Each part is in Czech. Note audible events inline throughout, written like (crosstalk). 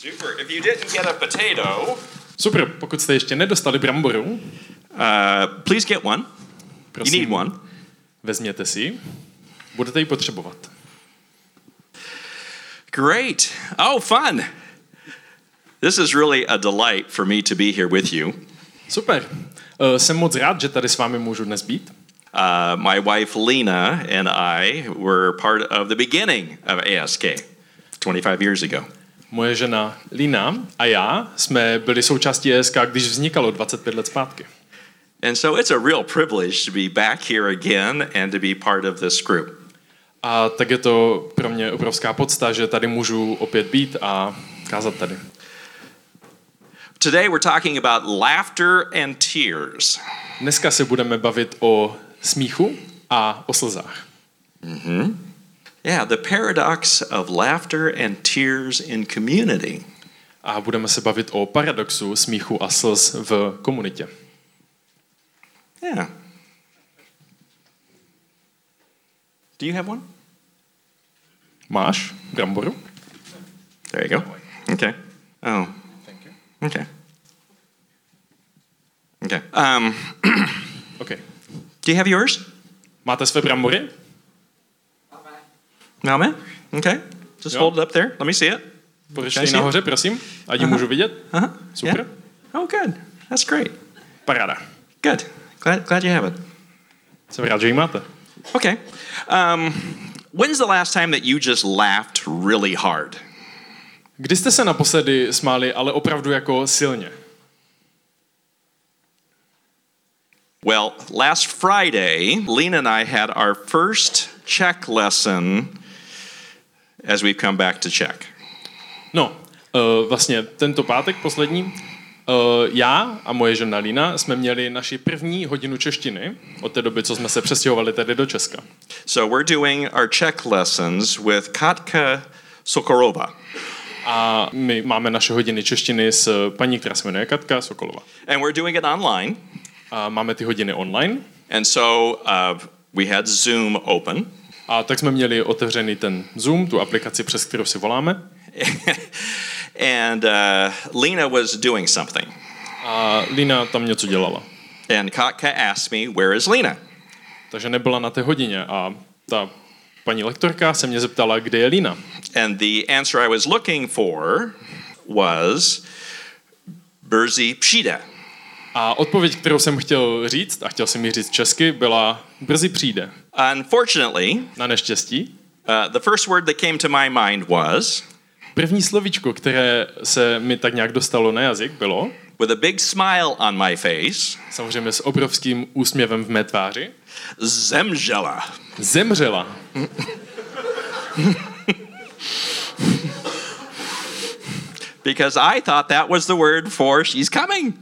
Super. If you didn't get a potato, Super, pokud jste ještě nedostali bramboru, uh, please get one. You prosím, need one. vezměte si ji. Budete ji potřebovat. Great. Oh, fun. This is really a delight for me to be here with you. Super. Uh, jsem moc rád, že tady s vámi můžu dnes být. Uh, my wife Lena and I were part of the beginning of ASK 25 years ago. Moje žena Lina a já jsme byli součástí ESK, když vznikalo 25 let zpátky. And so it's a real privilege to be back here again and to be part of this group. A tak je to pro mě obrovská podsta, že tady můžu opět být a kázat tady. Today we're talking about laughter and tears. Dneska se budeme bavit o smíchu a o slzách. Yeah, the paradox of laughter and tears in community. A budeme se bavit o paradoxu smíchu a slz v komunitě. Yeah. Do you have one? Máš bramboru? There you go. Okay. Oh. Thank you. Okay. Okay. Um, (clears throat) OK. do you have yours? Máte své brambory? Mama? Okay. Just Yeah. hold it up there. Let me see it. Pořeštěj Can I see it? nahoře, prosím. Ať ji můžu vidět. Uh-huh. Super. Yeah. Oh, good. That's great. Paráda. Good. Glad, glad you have it. Jsem rád, že ji máte. Okay. Um, when's the last time that you just laughed really hard? Kdy jste se naposledy smáli, ale opravdu jako silně? Well, last Friday, Lena and I had our first Czech lesson as we've come back to Czech. No, uh, vlastně tento pátek poslední, uh, já a moje žena Lina jsme měli naši první hodinu češtiny od té doby, co jsme se přestěhovali tady do Česka. So we're doing our Czech lessons with Katka Sokorova. A my máme naše hodiny češtiny s paní, která se jmenuje Katka Sokolova. And we're doing it online. A máme ty hodiny online. And so uh, we had Zoom open. A tak jsme měli otevřený ten Zoom, tu aplikaci, přes kterou si voláme. (laughs) and uh, Lena was doing something. A Lina tam něco dělala. And Katka asked me, Where is Lena? Takže nebyla na té hodině. A ta paní lektorka se mě zeptala, kde je Lina. And the answer I was looking for was Berzy Pshida. A odpověď, kterou jsem chtěl říct, a chtěl jsem ji říct česky, byla brzy přijde. Unfortunately, Na neštěstí. uh, the first word that came to my mind was První slovíčko, které se mi tak nějak dostalo na jazyk, bylo, with a big smile on my face, samozřejmě s obrovským úsměvem v mé tváři, Zemžela. zemřela. Because I thought that was the word for she's coming.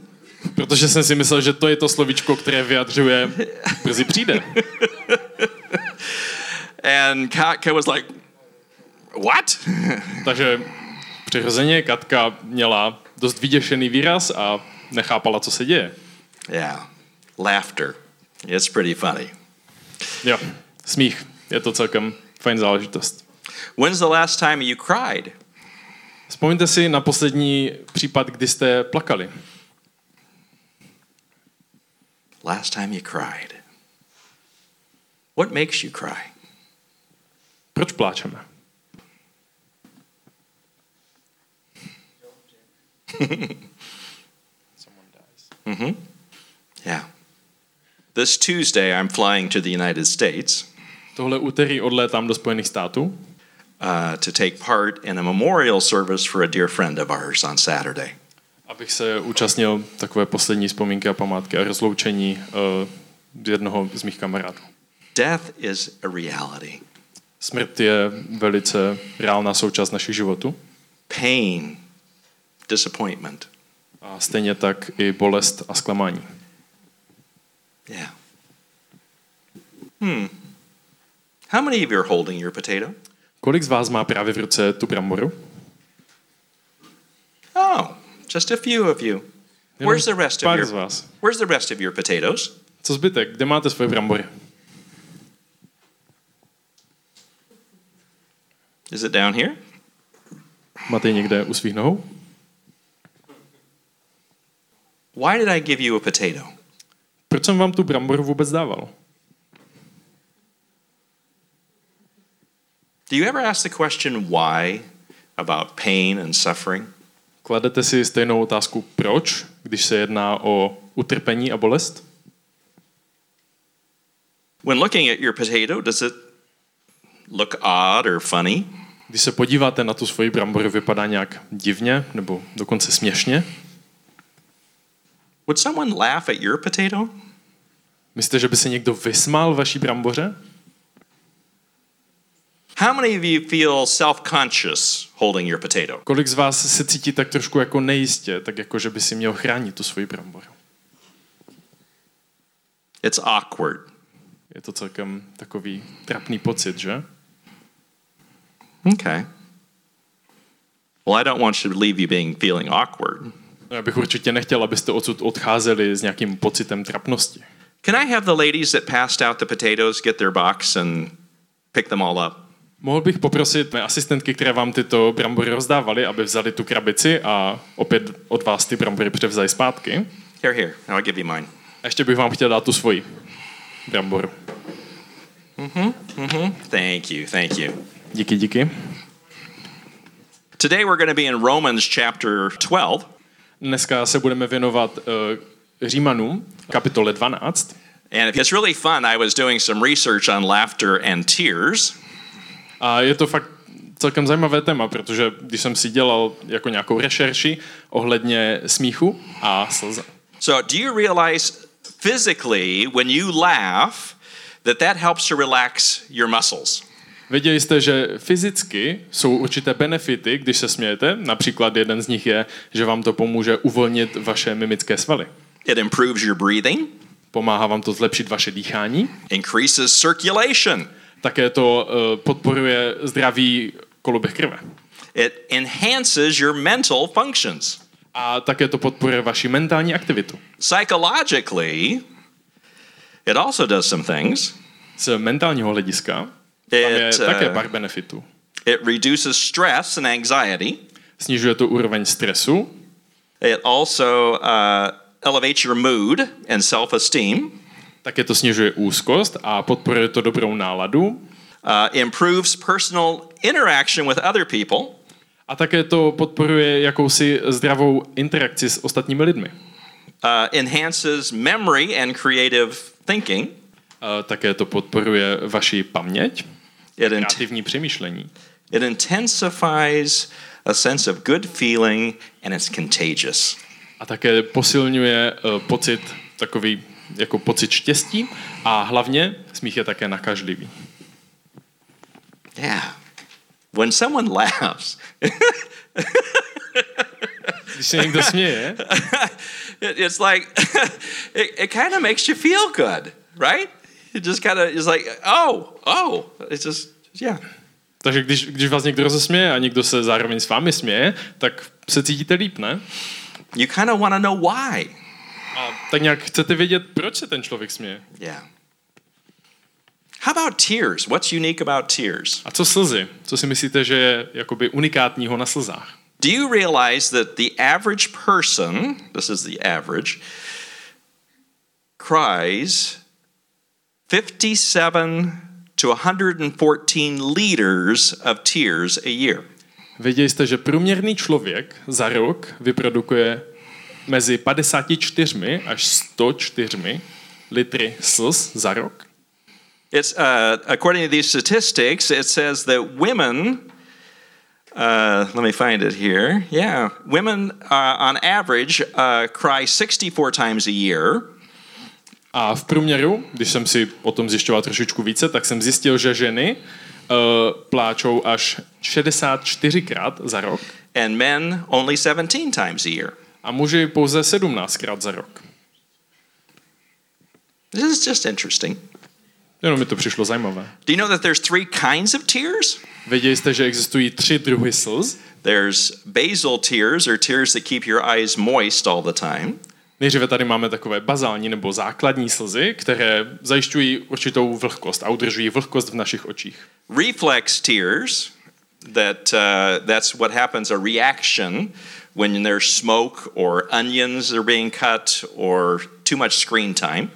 Protože jsem si myslel, že to je to slovíčko, které vyjadřuje brzy přijde. And Katka was like, What? (laughs) Takže přirozeně Katka měla dost vyděšený výraz a nechápala, co se děje. yeah, laughter. It's pretty funny. Jo, smích. Je to celkem fajn záležitost. When's the last time you cried? Vzpomeňte si na poslední případ, kdy jste plakali. Last time you cried. What makes you cry? Proč pláčeme? (laughs) Yeah. This Tuesday, I'm flying to the United States Tohle úterý odlétám do Spojených států, uh, to take part in a memorial service for a dear friend of ours on Saturday. Abych se účastnil takové poslední vzpomínky a památky a rozloučení uh, jednoho z mých kamarádů. Death is a reality. Smrt je velice reálná součást našich životů Pain, disappointment. a stejně tak i bolest a zklamání. Yeah. Hmm. How many of you are holding your potato? Kolik z vás má právě v ruce tu bramboru? Oh, just a few of you. Where's the rest of your vás. Where's the rest of your potatoes? Co zbytek? Kde máte svoje brambory? Is it down here? Máte ji někde u svých nohou? Why did I give you a potato? Proč jsem vám tu bramboru vůbec dával? Do you ever ask the question why about pain and suffering? Kladete si stejnou otázku proč, když se jedná o utrpení a bolest? When looking at your potato, does it look odd or funny? Když se podíváte na tu svoji bramboru, vypadá nějak divně nebo dokonce směšně? Would someone laugh at your potato? Myslíte, že by se někdo vysmál vaší bramboře? How many of you feel self-conscious holding your potato? Kolik z vás se cítí tak trošku jako nejistě, tak jako že by si měl chránit tu svoji bramboru? It's awkward. Je to celkem takový trapný pocit, že? Okay. Well, I don't want to leave you being feeling awkward. No, Já bych určitě nechtěl, abyste odsud odcházeli s nějakým pocitem trapnosti. Can I have the ladies that passed out the potatoes get their box and pick them all up? Mohl bych poprosit mé asistentky, které vám tyto brambory rozdávaly, aby vzali tu krabici a opět od vás ty brambory převzali zpátky. Here, here. Now I'll give you mine. A ještě bych vám chtěl dát tu svoji bramboru. Thank you. Thank you. Díky, díky. Today we're going to be in Romans chapter 12. Dneska se budeme věnovat uh, Římanům, kapitole 12. And it's really fun. I was doing some research on laughter and tears. A je to fakt celkem zajímavé téma, protože když jsem si dělal jako nějakou rešerši ohledně smíchu a slze. So, do you realize physically when you laugh that that helps to relax your muscles? Věděli jste, že fyzicky jsou určité benefity, když se smějete. Například jeden z nich je, že vám to pomůže uvolnit vaše mimické svaly. It improves your breathing, Pomáhá vám to zlepšit vaše dýchání. increases circulation, Také to uh, podporuje zdravý koloběh krve. it enhances your mental functions. A také to podporuje vaši mentální aktivitu. Psychologically, it also does some things. Z mentálního hlediska tam je It, také uh, pár benefitů. it reduces stress and anxiety. Snižuje to úroveň stresu, It also uh, elevates your mood and self esteem, také to snižuje úzkost a podporuje to dobrou náladu. uh, improves personal interaction with other people, A také to podporuje jakousi zdravou interakci s ostatními lidmi. uh, enhances memory and creative thinking. A také to podporuje vaši paměť, It, kreativní přemýšlení. it intensifies a sense of good feeling and it's contagious. A také posilňuje uh, pocit takový jako pocit štěstí a hlavně smích je také nakažlivý. Yeah. When someone laughs, Když se někdo směje, it, (laughs) it's like (laughs) it, it kind of makes you feel good, right? It just kind of is like, oh, oh, it's just yeah. takže když, když vás někdo rozesměje a někdo se zároveň s vámi směje, tak se cítíte líp, ne? You kind of want to know why. A tak nějak chcete vědět, proč se ten člověk směje. Yeah. How about tears? What's unique about tears? A co slzy? Co si myslíte, že je jakoby unikátního na slzách? Do you realize that the average person, this is the average, cries 57 to 114 liters of tears a year? Věděli jste, že průměrný člověk za rok vyprodukuje mezi 54 až 104 litry slz za rok? It's uh, according to these statistics, it says that women. Uh, let me find it here. Yeah, women uh, on average uh, cry 64 times a year, A v průměru, když jsem si o tom zjišťoval trošičku více, tak jsem zjistil, že ženy uh, pláčou až 64krát za rok and men only 17 times a year. A muži pouze 17krát za rok. This is just interesting. Jenom mi to přišlo zajímavé. Do you know that there's three kinds of tears? Věděli jste, že existují tři druhy slz? There's basal tears, or tears that keep your eyes moist all the time. Nejdříve tady máme takové bazální nebo základní slzy, které zajišťují určitou vlhkost a udržují vlhkost v našich očích. Reflex tears, that uh, that's what happens a reaction when there's smoke or onions are being cut or too much screen time.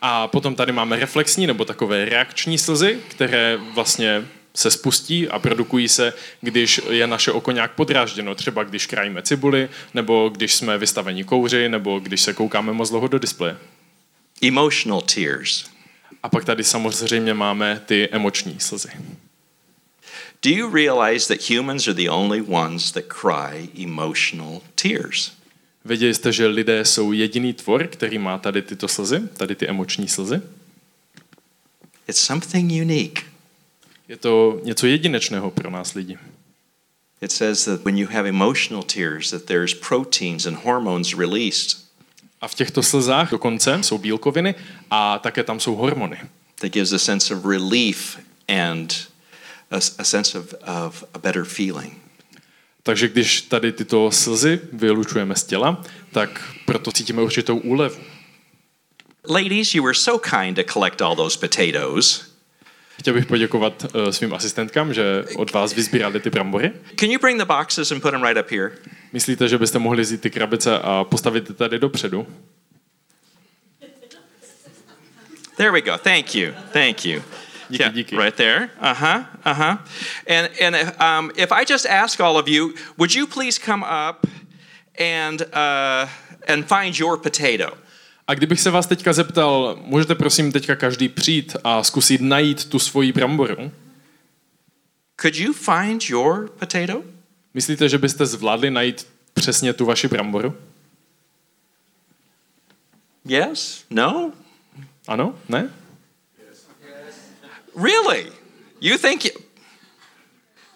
A potom tady máme reflexní nebo takové reakční slzy, které vlastně se spustí a produkují se, když je naše oko nějak podrážděno, třeba když krájíme cibuli, nebo když jsme vystaveni kouři, nebo když se koukáme moc dlouho do displeje. Emotional tears. A pak tady samozřejmě máme ty emoční slzy. Do you realize that humans are the only ones that cry emotional tears? Věděli jste, že lidé jsou jediný tvor, který má tady tyto slzy, tady ty emoční slzy? It's something unique. Je to něco jedinečného pro nás lidi. It says that when you have emotional tears that there's proteins and hormones released A v těchto slzách dokonce jsou bílkoviny a také tam jsou hormony. that gives a sense of relief and a, a sense of, of a better feeling. Takže když tady tyto slzy vylučujeme z těla, tak proto cítíme určitou úlevu. Ladies, you were so kind to collect all those potatoes. Chtěl bych poděkovat uh, svým asistentkám, že od vás vyzbírali ty brambory. Can you bring the boxes and put them right up here? Myslíte, že byste mohli vzít ty krabice a postavit je tady dopředu? There we go. Thank you. Thank you. Díky, Yeah, díky. right there. Uh huh. Uh huh. And and um, if I just ask all of you, would you please come up and uh, and find your potato? A kdybych se vás teďka zeptal, můžete prosím teďka každý přijít a zkusit najít tu svoji bramboru? Could you find your potato? Myslíte, že byste zvládli najít přesně tu vaši bramboru? Yes? No? Ano? Ne? Really? You think? You...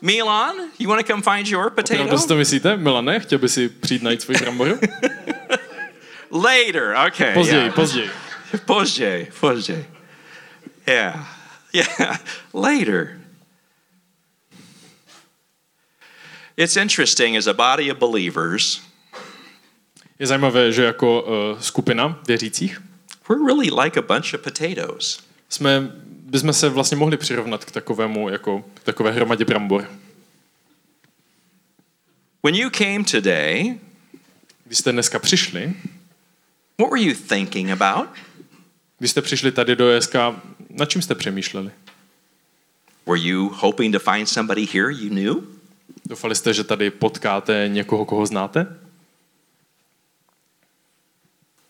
Milan, you want to come find your potato? Opravdu si to myslíte? Milane, chtěl by si přijít najít svoji bramboru? (laughs) Later. Okay. Později, yeah. později. (laughs) Později, později. Yeah, yeah, (laughs) later. It's interesting as a body of believers, Je zajímavé, že jako uh, skupina věřících we're really like a bunch of potatoes. jsme, bychom se vlastně mohli přirovnat k takovému, jako k takové hromadě brambor. When you came today, Když jste dneska přišli, what were you thinking about? když jste přišli tady do ESK, na čím jste přemýšleli? Were you hoping to find somebody here you knew? Doufali jste, že tady potkáte někoho, koho znáte?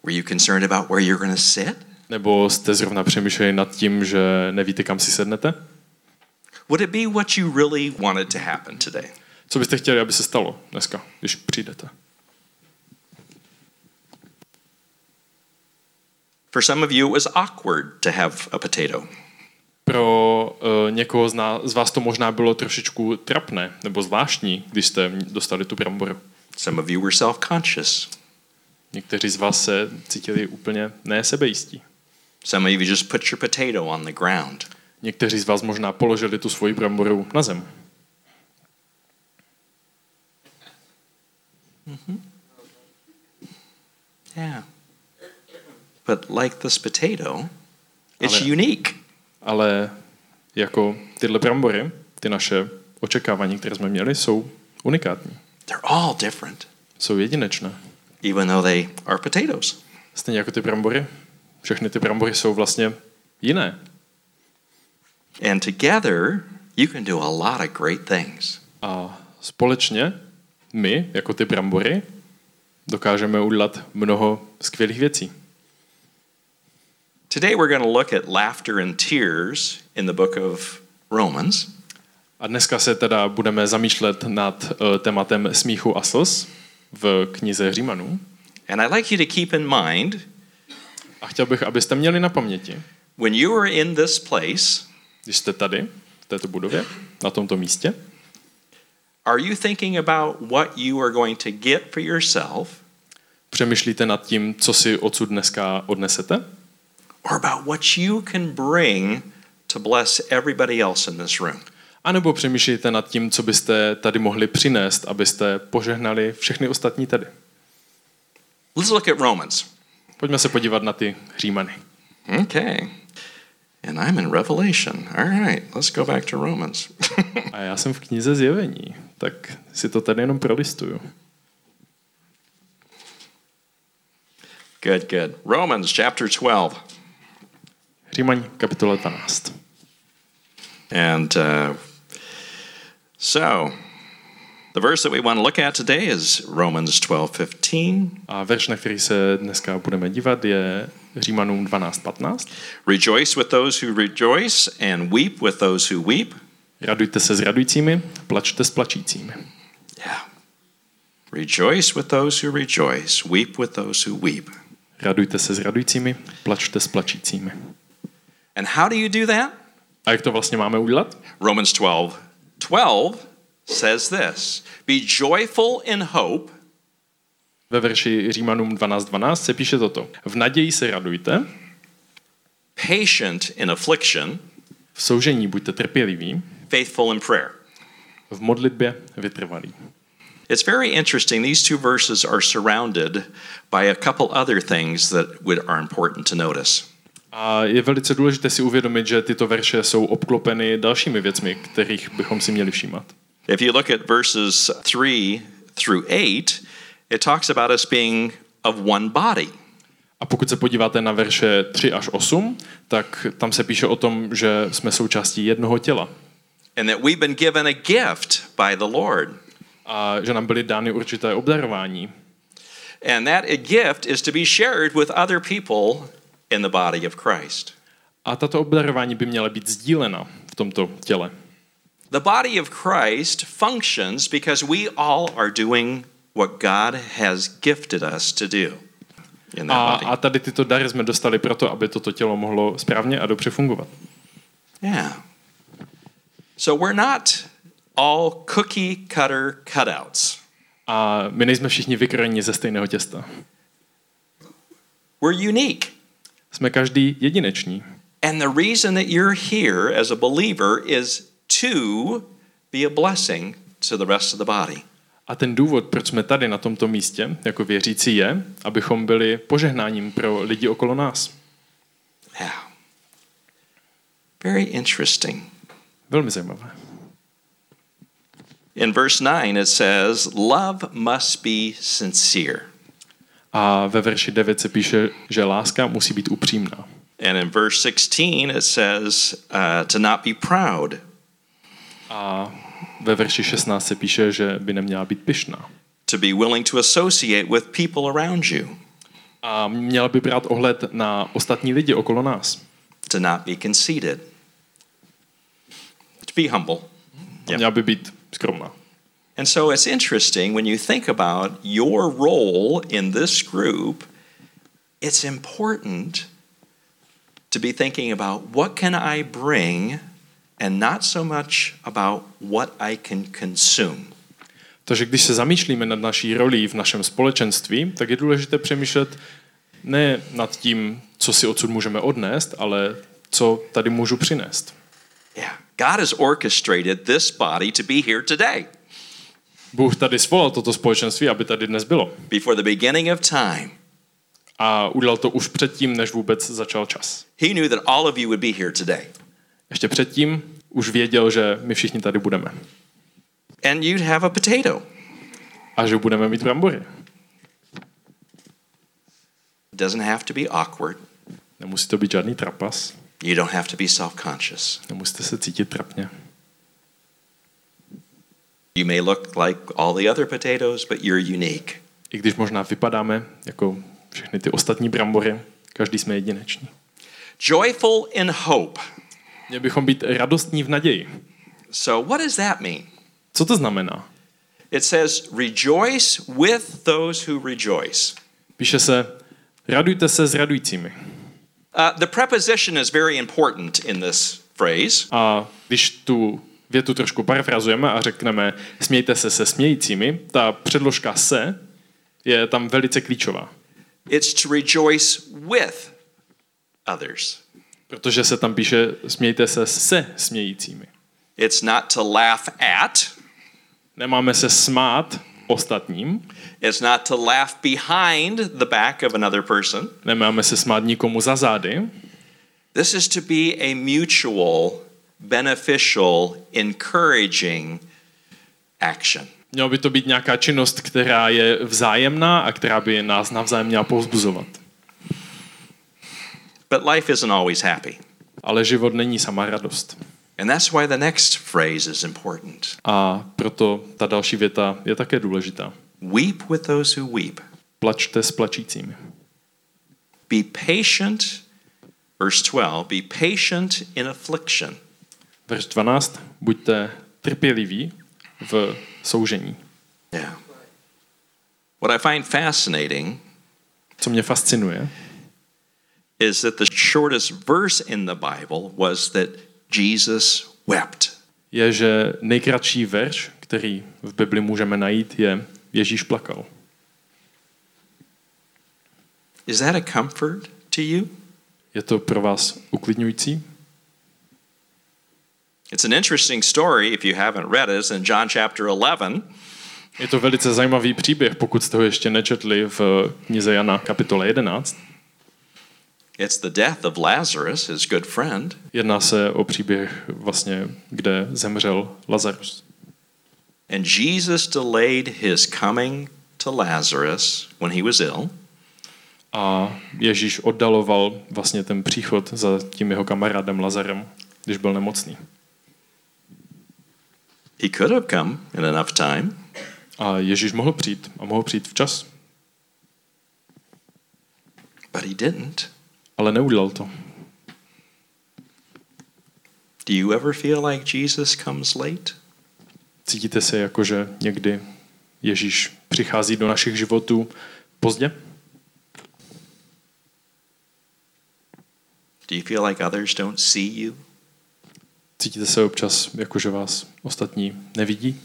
Were you concerned about where you're going to sit? Nebo jste zrovna přemýšleli nad tím, že nevíte, kam si sednete? Would it be what you really wanted to happen today? Co byste chtěli, aby se stalo dneska, když přijdete? For some of you, it was awkward to have a potato. Pro uh, někoho z, nás, z vás to možná bylo trošičku trapné nebo zvláštní, když jste dostali tu bramboru. Some of you were self conscious. Někteří z vás se cítili úplně ne sebejistí. Some of you just put your potato on the ground. Někteří z vás možná položili tu svoji bramboru na zem. Yeah. But like this potato, it's Ale- unique. Ale jako tyhle brambory, ty naše očekávání, které jsme měli, jsou unikátní. They're all different, Jsou jedinečné. even though they are potatoes. Stejně jako ty brambory. Všechny ty brambory jsou vlastně jiné. And together, you can do a lot of great things. A společně my, jako ty brambory, dokážeme udělat mnoho skvělých věcí. Today, we're going to look at laughter and tears in the book of Romans. A dneska se teda budeme zamýšlet nad uh, tématem smíchu a slz v knize Římanů. And I'd like you to keep in mind A chtěl bych, abyste měli na paměti, when you are in this place, když jste tady, v této budově, na tomto místě, are you thinking about what you are going to get for yourself přemýšlíte nad tím, co si odsud dneska odnesete, or about what you can bring to bless everybody else in this room? anebo přemýšlíte nad tím, co byste tady mohli přinést, abyste požehnali všechny ostatní tady. Let's look at Romans. Pojďme se podívat na ty Římany. Okay. And I'm in Revelation. All right, let's go back to Romans. (laughs) A já jsem v knize zjevení, tak si to tady jenom prolistuju. good, good. Romans chapter 12. Římaň kapitola 12. And uh, so, the verse that we want to look at today is Romans 12:15. A verš, na který se dneska budeme dívat, je Římanům 12.15. Rejoice with those who rejoice and weep with those who weep. Radujte se s radujícími, plačte s plačícími. Yeah. Rejoice with those who rejoice, weep with those who weep. Radujte se s radujícími, plačte s plačícími. And how do you do that? A jak to vlastně máme udělat? Romans 12 12 says this Be joyful in hope, Ve verši Římanům 12.12 se píše toto. V naději se radujte, patient in affliction, v soužení buďte trpěliví, faithful in prayer. v modlitbě vytrvalí. It's very interesting. These two verses are surrounded by a couple other things that would, are important to notice. A je velice důležité si uvědomit, že tyto verše jsou obklopeny dalšími věcmi, kterých bychom si měli všímat. If you look at verses 3 through 8, it talks about us being of one body. A pokud se podíváte na verše 3 až 8, tak tam se píše o tom, že jsme součástí jednoho těla. And that we've been given a gift by the Lord. A že nám byly dány určité obdarování. And that a gift is to be shared with other people in the body of Christ. A tato obdarování by měla být sdílena v tomto těle. The body of Christ functions because we all are doing what God has gifted us to do in A, body. a tady tyto dary jsme dostali proto, aby toto tělo mohlo správně a dobře fungovat. Yeah. So we're not all cookie cutter cutouts. A my nejsme všichni vykrojeni ze stejného těsta. We're unique. Jsme každý jedinečný. And the reason that you're here as a believer is to be a blessing to the rest of the body. A ten důvod, proč jsme tady na tomto místě jako věřící, je, abychom byli požehnáním pro lidi okolo nás. Yeah. Very interesting. Velmi zajímavé. In verse 9, it says, Love must be sincere. A ve verši 9 se píše, že láska musí být upřímná. And in verse 16, it says, uh, To not be proud, A ve verši 16 se píše, že by neměla být pyšná. to be willing to associate with people around you, A měla by brát ohled na ostatní lidi okolo nás. to not be conceited, to be humble. A měla by být skromná. And so it's interesting when you think about your role in this group, it's important to be thinking about what can I bring and not so much about what I can consume. Takže když se zamýšlíme nad naší rolí v našem společenství, tak je důležité přemýšlet ne nad tím, co si odsud můžeme odnést, ale co tady můžu přinést. Yeah. God has orchestrated this body to be here today. Bůh tady svolal toto společenství, aby tady dnes bylo. Before the beginning of time, A udělal to už předtím, než vůbec začal čas. He knew that all of you would be here today. Ještě předtím už věděl, že my všichni tady budeme. And you'd have a potato. A že budeme mít brambory. It doesn't have to be awkward. Nemusí to být žádný trapas. You don't have to be self conscious. Nemusíte se cítit trapně. You may look like all the other potatoes, but you're unique. I když možná vypadáme jako všechny ty ostatní brambory, každý jsme jedinečný. Joyful in hope. Měli bychom být radostní v naději. So, what does that mean? Co to znamená? It says, Rejoice with those who rejoice. Píše se, radujte se s radujícími. Uh, the preposition is very important in this phrase. A když tu větu trošku parafrazujeme a řekneme smějte se se smějícími, ta předložka se je tam velice klíčová. It's to rejoice with others. Protože se tam píše smějte se se smějícími. It's not to laugh at, Nemáme se smát ostatním, it's not to laugh behind the back of another person. nemáme se smát nikomu za zády, This is to be a mutual, beneficial, encouraging action. Mělo by to být nějaká činnost, která je vzájemná a která by nás navzájem měla povzbuzovat. But life isn't always happy. Ale život není sama radost. And that's why the next phrase is important. A proto ta další věta je také důležitá. Weep with those who weep. Plačte s plačícími. Be patient, verse 12, be patient in affliction. Verš 12. Buďte trpěliví v soužení. Yeah. What I find fascinating Co mě fascinuje, is that the shortest verse in the Bible was that Jesus wept. je, že nejkratší verš, který v Bibli můžeme najít, je Ježíš plakal. Is that a comfort to you? Je to pro vás uklidňující? It's an interesting story if you haven't read it. It's in John chapter 11. Je to velice zajímavý příběh, pokud jste ho ještě nečetli v knize Jana kapitole 11. It's the death of Lazarus, his good friend. Jedná se o příběh vlastně, kde zemřel Lazarus. And Jesus delayed his coming to Lazarus when he was ill. A Ježíš oddaloval vlastně ten příchod za tím jeho kamarádem Lazarem, když byl nemocný. He could have come in enough time, A Ježíš mohl přijít a mohl přijít včas, but he didn't. Ale neudělal to. Do you ever feel like Jesus comes late? Cítíte se jako, že někdy Ježíš přichází do našich životů pozdě? Do you feel like others don't see you? Cítíte se občas, jako že vás ostatní nevidí?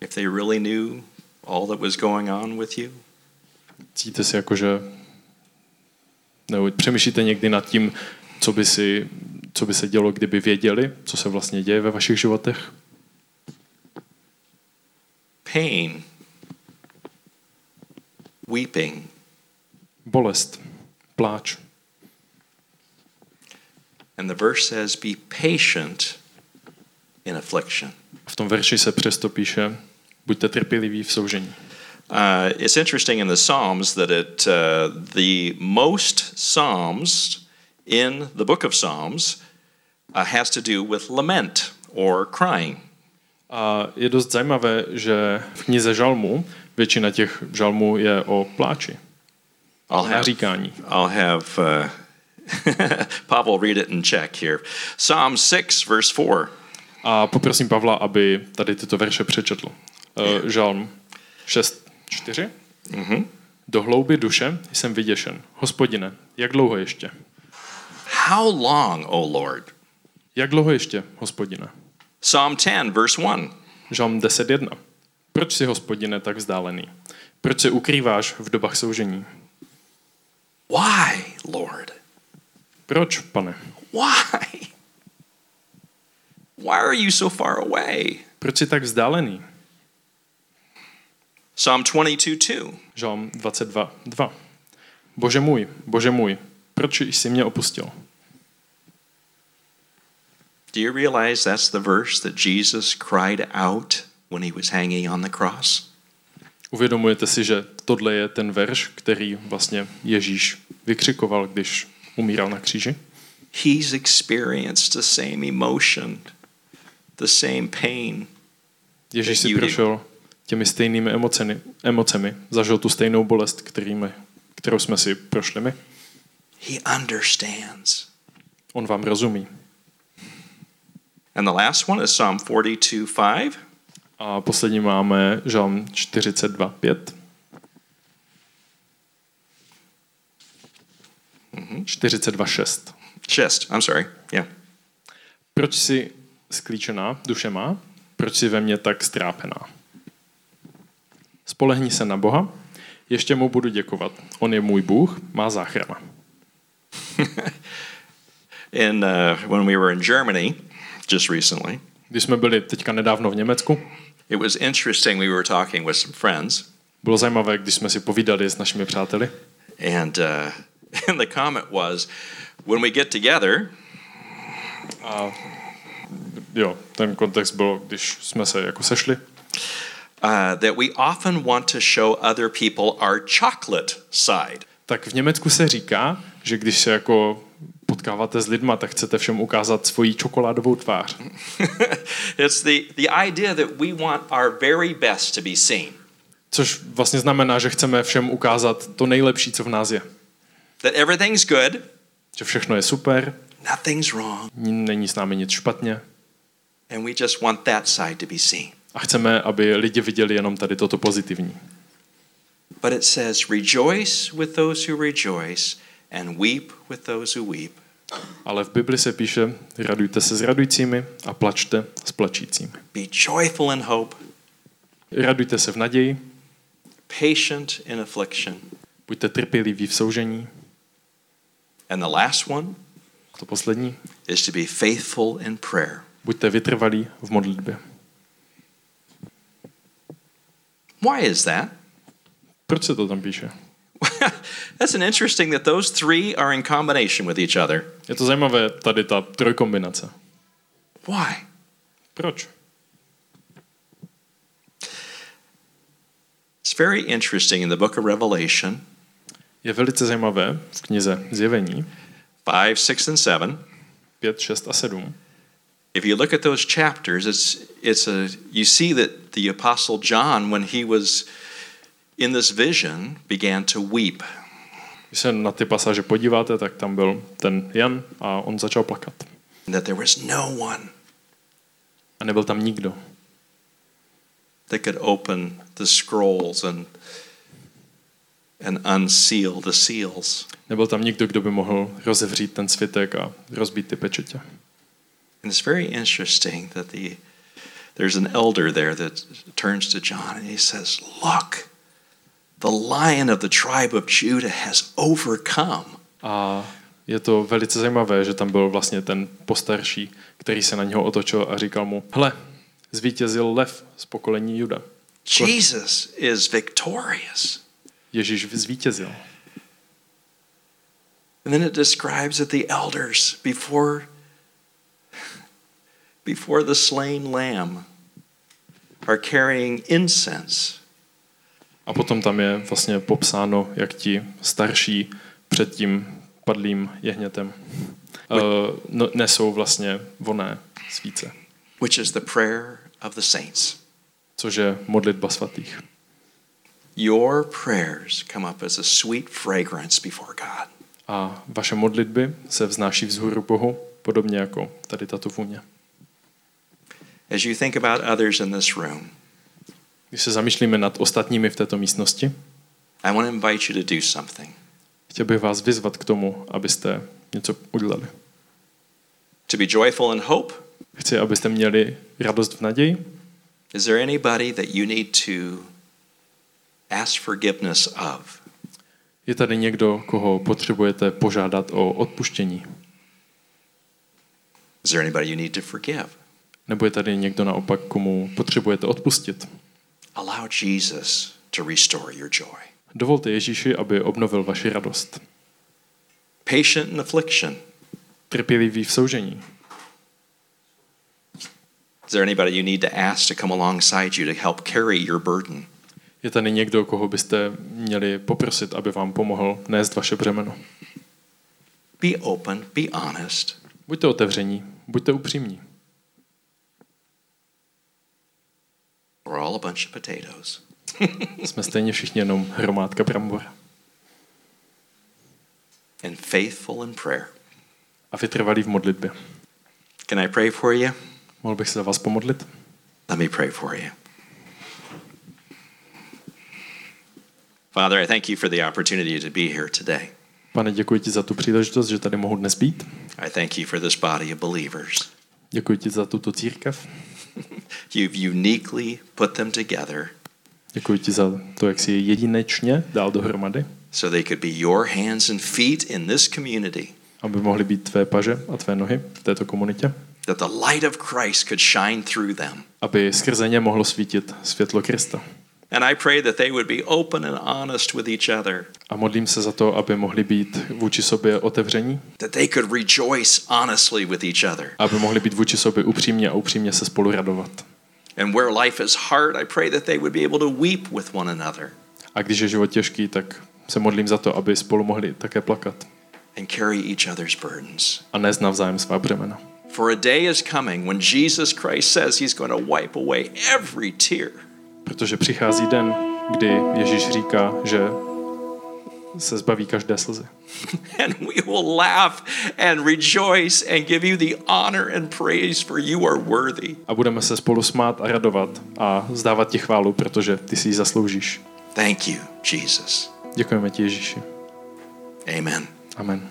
If they really knew all that was going on with you? Cítíte se jako, že nebo přemýšlíte někdy nad tím, co by, si, co by se dělo, kdyby věděli, co se vlastně děje ve vašich životech? Pain, weeping, Bolest, pláč. and the verse says, Be patient in affliction. V tom verši se přesto píše, buďte trpěliví v soužení. Uh, it's interesting in the Psalms that it uh, the most Psalms in the book of Psalms uh, has to do with lament or crying. A je dost zajímavé, že v knize žalmu většina těch žalmů je o pláči, I'll have naříkání. I'll have uh, (laughs) Pavel read it in Czech here. Psalm six, verse four. A poprosím Pavla, aby tady tyto verše přečetl. Uh, žalm 6, 4. Do hlouby duše jsem vyděšen. Hospodine, jak dlouho ještě? How long, O Lord? Jak dlouho ještě, hospodine? Psalm ten, verse one. Žalm 10.1. Proč jsi, hospodine, tak vzdálený? Proč se ukrýváš v dobách soužení? Why, Lord? Proč, pane? Why? Why are you so far away? Proč jsi tak vzdálený? Psalm 22, 2. Žalm 22.2. Bože můj, bože můj, proč jsi mě opustil? Do you realize that's the verse that Jesus cried out when he was hanging on the cross? Uvědomujete si, že tohle je ten verš, který vlastně Ježíš vykřikoval, když umíral na kříži? He's experienced the same emotion, the same pain. Ježíš si prošel těmi stejnými emocemi, emocemi, zažil tu stejnou bolest, kterými, kterou jsme si prošli my. He understands. On vám rozumí. And the last one is Psalm 42, 5. A poslední máme Žalm 42.5. 42.6. Chest, I'm sorry. Yeah. Proč jsi sklíčená duše má? Proč jsi ve mně tak strápená? Spolehni se na Boha, ještě mu budu děkovat. On je můj Bůh, má záchrana. (laughs) In, uh, when we were in Germany just recently, Když jsme byli teďka nedávno v Německu, it was interesting. We were talking with some friends, bylo zajímavé, když jsme si povídali s našimi přáteli. and uh, (laughs) And the comment was, when we get together, A jo, ten kontext byl, když jsme se jako sešli, uh, that we often want to show other people our chocolate side. tak v Německu se říká, že když se jako potkáváte s lidma, tak chcete všem ukázat svoji čokoládovou tvář. (laughs) it's the, the idea that we want our very best to be seen, Což vlastně znamená, že chceme všem ukázat to nejlepší, co v nás je. that everything's good, Že všechno je super, nothing's wrong, není s námi nic špatně and we just want that side to be seen. A chceme, aby lidi viděli jenom tady toto pozitivní. But it says, rejoice with those who rejoice and weep with those who weep. Ale v Bibli se píše, radujte se s radujícími a plačte s plačícími. Be joyful in hope, Radujte se v naději, patient in affliction. buďte trpěliví v soužení. And the last one to poslední, is to be faithful in prayer. buďte vytrvalí v modlitbě. Why is that? Proč se to tam píše? (laughs) That's an interesting that those three are in combination with each other. Je to zajímavé, tady ta trojkombinace. Why? Proč? It's very interesting in the book of Revelation Je velice zajímavé v knize Zjevení 5, 6, and 7. 5, 6 a 7. If you look at those chapters, it's, it's a, you see that the Apostle John, when he was in this vision, began to weep. Když se na ty pasáže podíváte, tak tam byl ten Jan a on začal plakat. That there was no one A nebyl tam nikdo, that could open the scrolls and, and unseal the seals. nebyl tam nikdo, kdo by mohl rozevřít ten svitek a rozbít ty pečetě. And it's very interesting that the there's an elder there that turns to John and he says, "Look, the lion of the tribe of Judah has overcome." A je to velice zajímavé, že tam byl vlastně ten postarší, který se na něho otočil a říkal mu, hle, zvítězil lev z pokolení Juda. Jesus is victorious. Ježíš zvítězil. And then it describes that the elders before before the slain lamb are carrying incense A potom tam je vlastně popsáno, jak ti starší před tím padlým jehnětem uh, nesou vlastně voné svíce, which is the prayer of the saints. což je modlitba svatých. Your prayers come up as a sweet fragrance before God. A vaše modlitby se vznáší vzhůru Bohu, podobně jako tady tato vůně. As you think about others in this room, Když se zamýšlíme nad ostatními v této místnosti, I want to invite you to do something. chtěl bych vás vyzvat k tomu, abyste něco udělali. To be joyful in hope. Chci, abyste měli radost v naději. Is there anybody that you need to ask forgiveness of? Je tady někdo, koho potřebujete požádat o odpuštění? Is there anybody you need to forgive? Nebo je tady někdo naopak, komu potřebujete odpustit? Allow Jesus to restore your joy. Dovolte Ježíši, aby obnovil vaši radost. Patient in affliction. Trpělivý v soužení. Is there anybody you need to ask to come alongside you to help carry your burden? Je tady někdo, koho byste měli poprosit, aby vám pomohl nést vaše břemeno. Be open, be honest. Buďte otevření, buďte upřímní. We're all a bunch of potatoes. (laughs) Jsme stejně všichni jenom hromádka brambor. And faithful in prayer. A vytrvalí v modlitbě. Can I pray for you? Mohl bych se za vás pomodlit? Let me pray for you. Father, I thank you for the opportunity to be here today. Pane, děkuji ti za tu příležitost, že tady mohu dnes být. I thank you for this body of believers. Děkuji ti za tuto církev. (laughs) You've uniquely put them together Děkuji ti za to, jak jsi je jedinečně dal dohromady, so they could be your hands and feet in this community, aby mohly být tvé paže a tvé nohy v této komunitě. that the light of Christ could shine through them. Aby skrze ně mohlo svítit světlo Krista. And I pray that they would be open and honest with each other, A modlím se za to, aby mohli být vůči sobě otevření, that they could rejoice honestly with each other. aby mohli být vůči sobě upřímně a upřímně se spolu radovat. And where life is hard, I pray that they would be able to weep with one another A když je život těžký, tak se modlím za to, aby spolu mohli také plakat and carry each other's burdens. a nést navzájem svá břemena. For a day is coming when Jesus Christ says he's going to wipe away every tear. Protože přichází den, kdy Ježíš říká, že se zbaví každé slzy. (laughs) And we will laugh and rejoice and give you the honor and praise, for you are worthy. A budeme se spolu smát a radovat a zdávat ti chválu, protože ty si ji zasloužíš. Thank you, Jesus. Děkujeme ti, Ježíši. Amen. Amen.